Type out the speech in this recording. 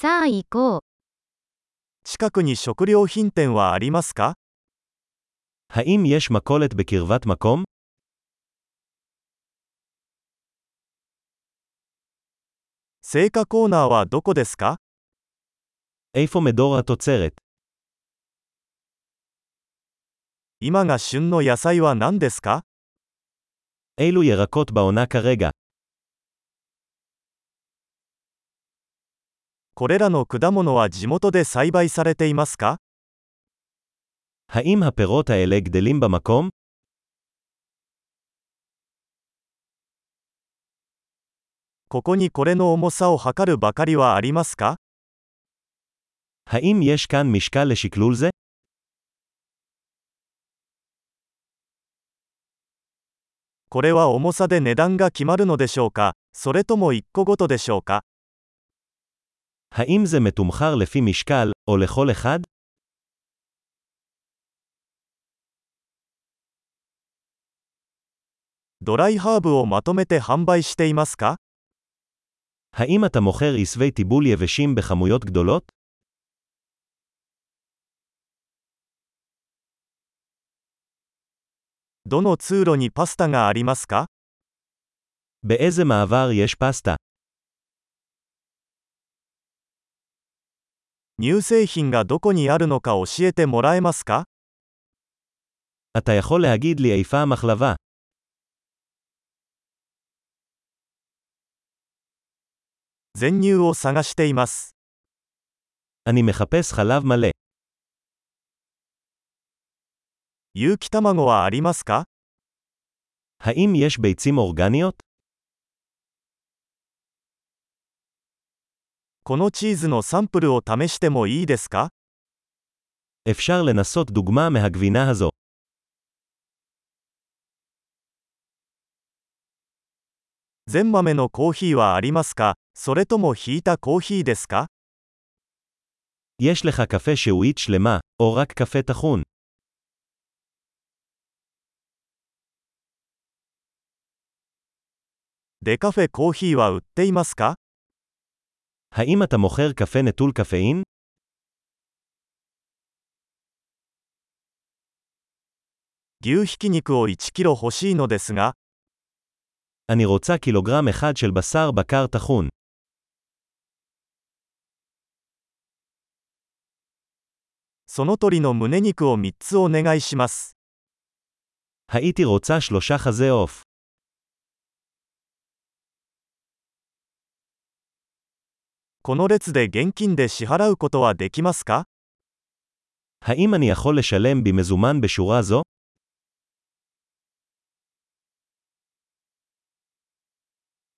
さあ行こう。近くに食料品店はありますか האם יש מכולת בקרבת מקום? 青果コーナーはどこですか איפה מדור התוצרת? 今が旬の野菜は何ですか אילו ירקות בעונה כרגע? これらの果物は地元で栽培されていますか האם הפירות האלה גדלים במקום? ここにこれの重さを測るばかりはありますか האם יש כאן משקל לשקלול זה? これは重さで値段が決まるのでしょうかそれとも1個ごとでしょうか האם זה מתומחר לפי משקל, או לכל אחד? דורי הרבו מתומתה המבי שתי מסקה? האם אתה מוכר עשבי טיבול יבשים בכמויות גדולות? דונו באיזה מעבר יש פסטה? 乳製品がどこにあるのか教えてもらえますか אתה יכול להגיד לי איפה המחלבה? 全乳を探しています。 אני מחפש חלב מלא. 有機卵はありますか האם יש ביצים אורגניות? このチーズのサンプルを試してもいいですか אפשר לנסות דוגמה מהגבינה הזו. 全豆のコーヒーはありますかそれともひいたコーヒーですか יש לך קפה שהועית שלמה, או רק קפה טחון. デカフェコーヒーは売っていますか האם אתה מוכר קפה נטול קפאין? 牛ひき肉を1キロ欲しいのですが、 אני רוצה קילוגרם אחד של בשר בקר טחון. その鳥の胸肉を3つお願いします。 הייתי רוצה שלושה חזה עוף. この列で現金で支払うことはできますか האם אני יכול לשלם במזומן בשורה זו?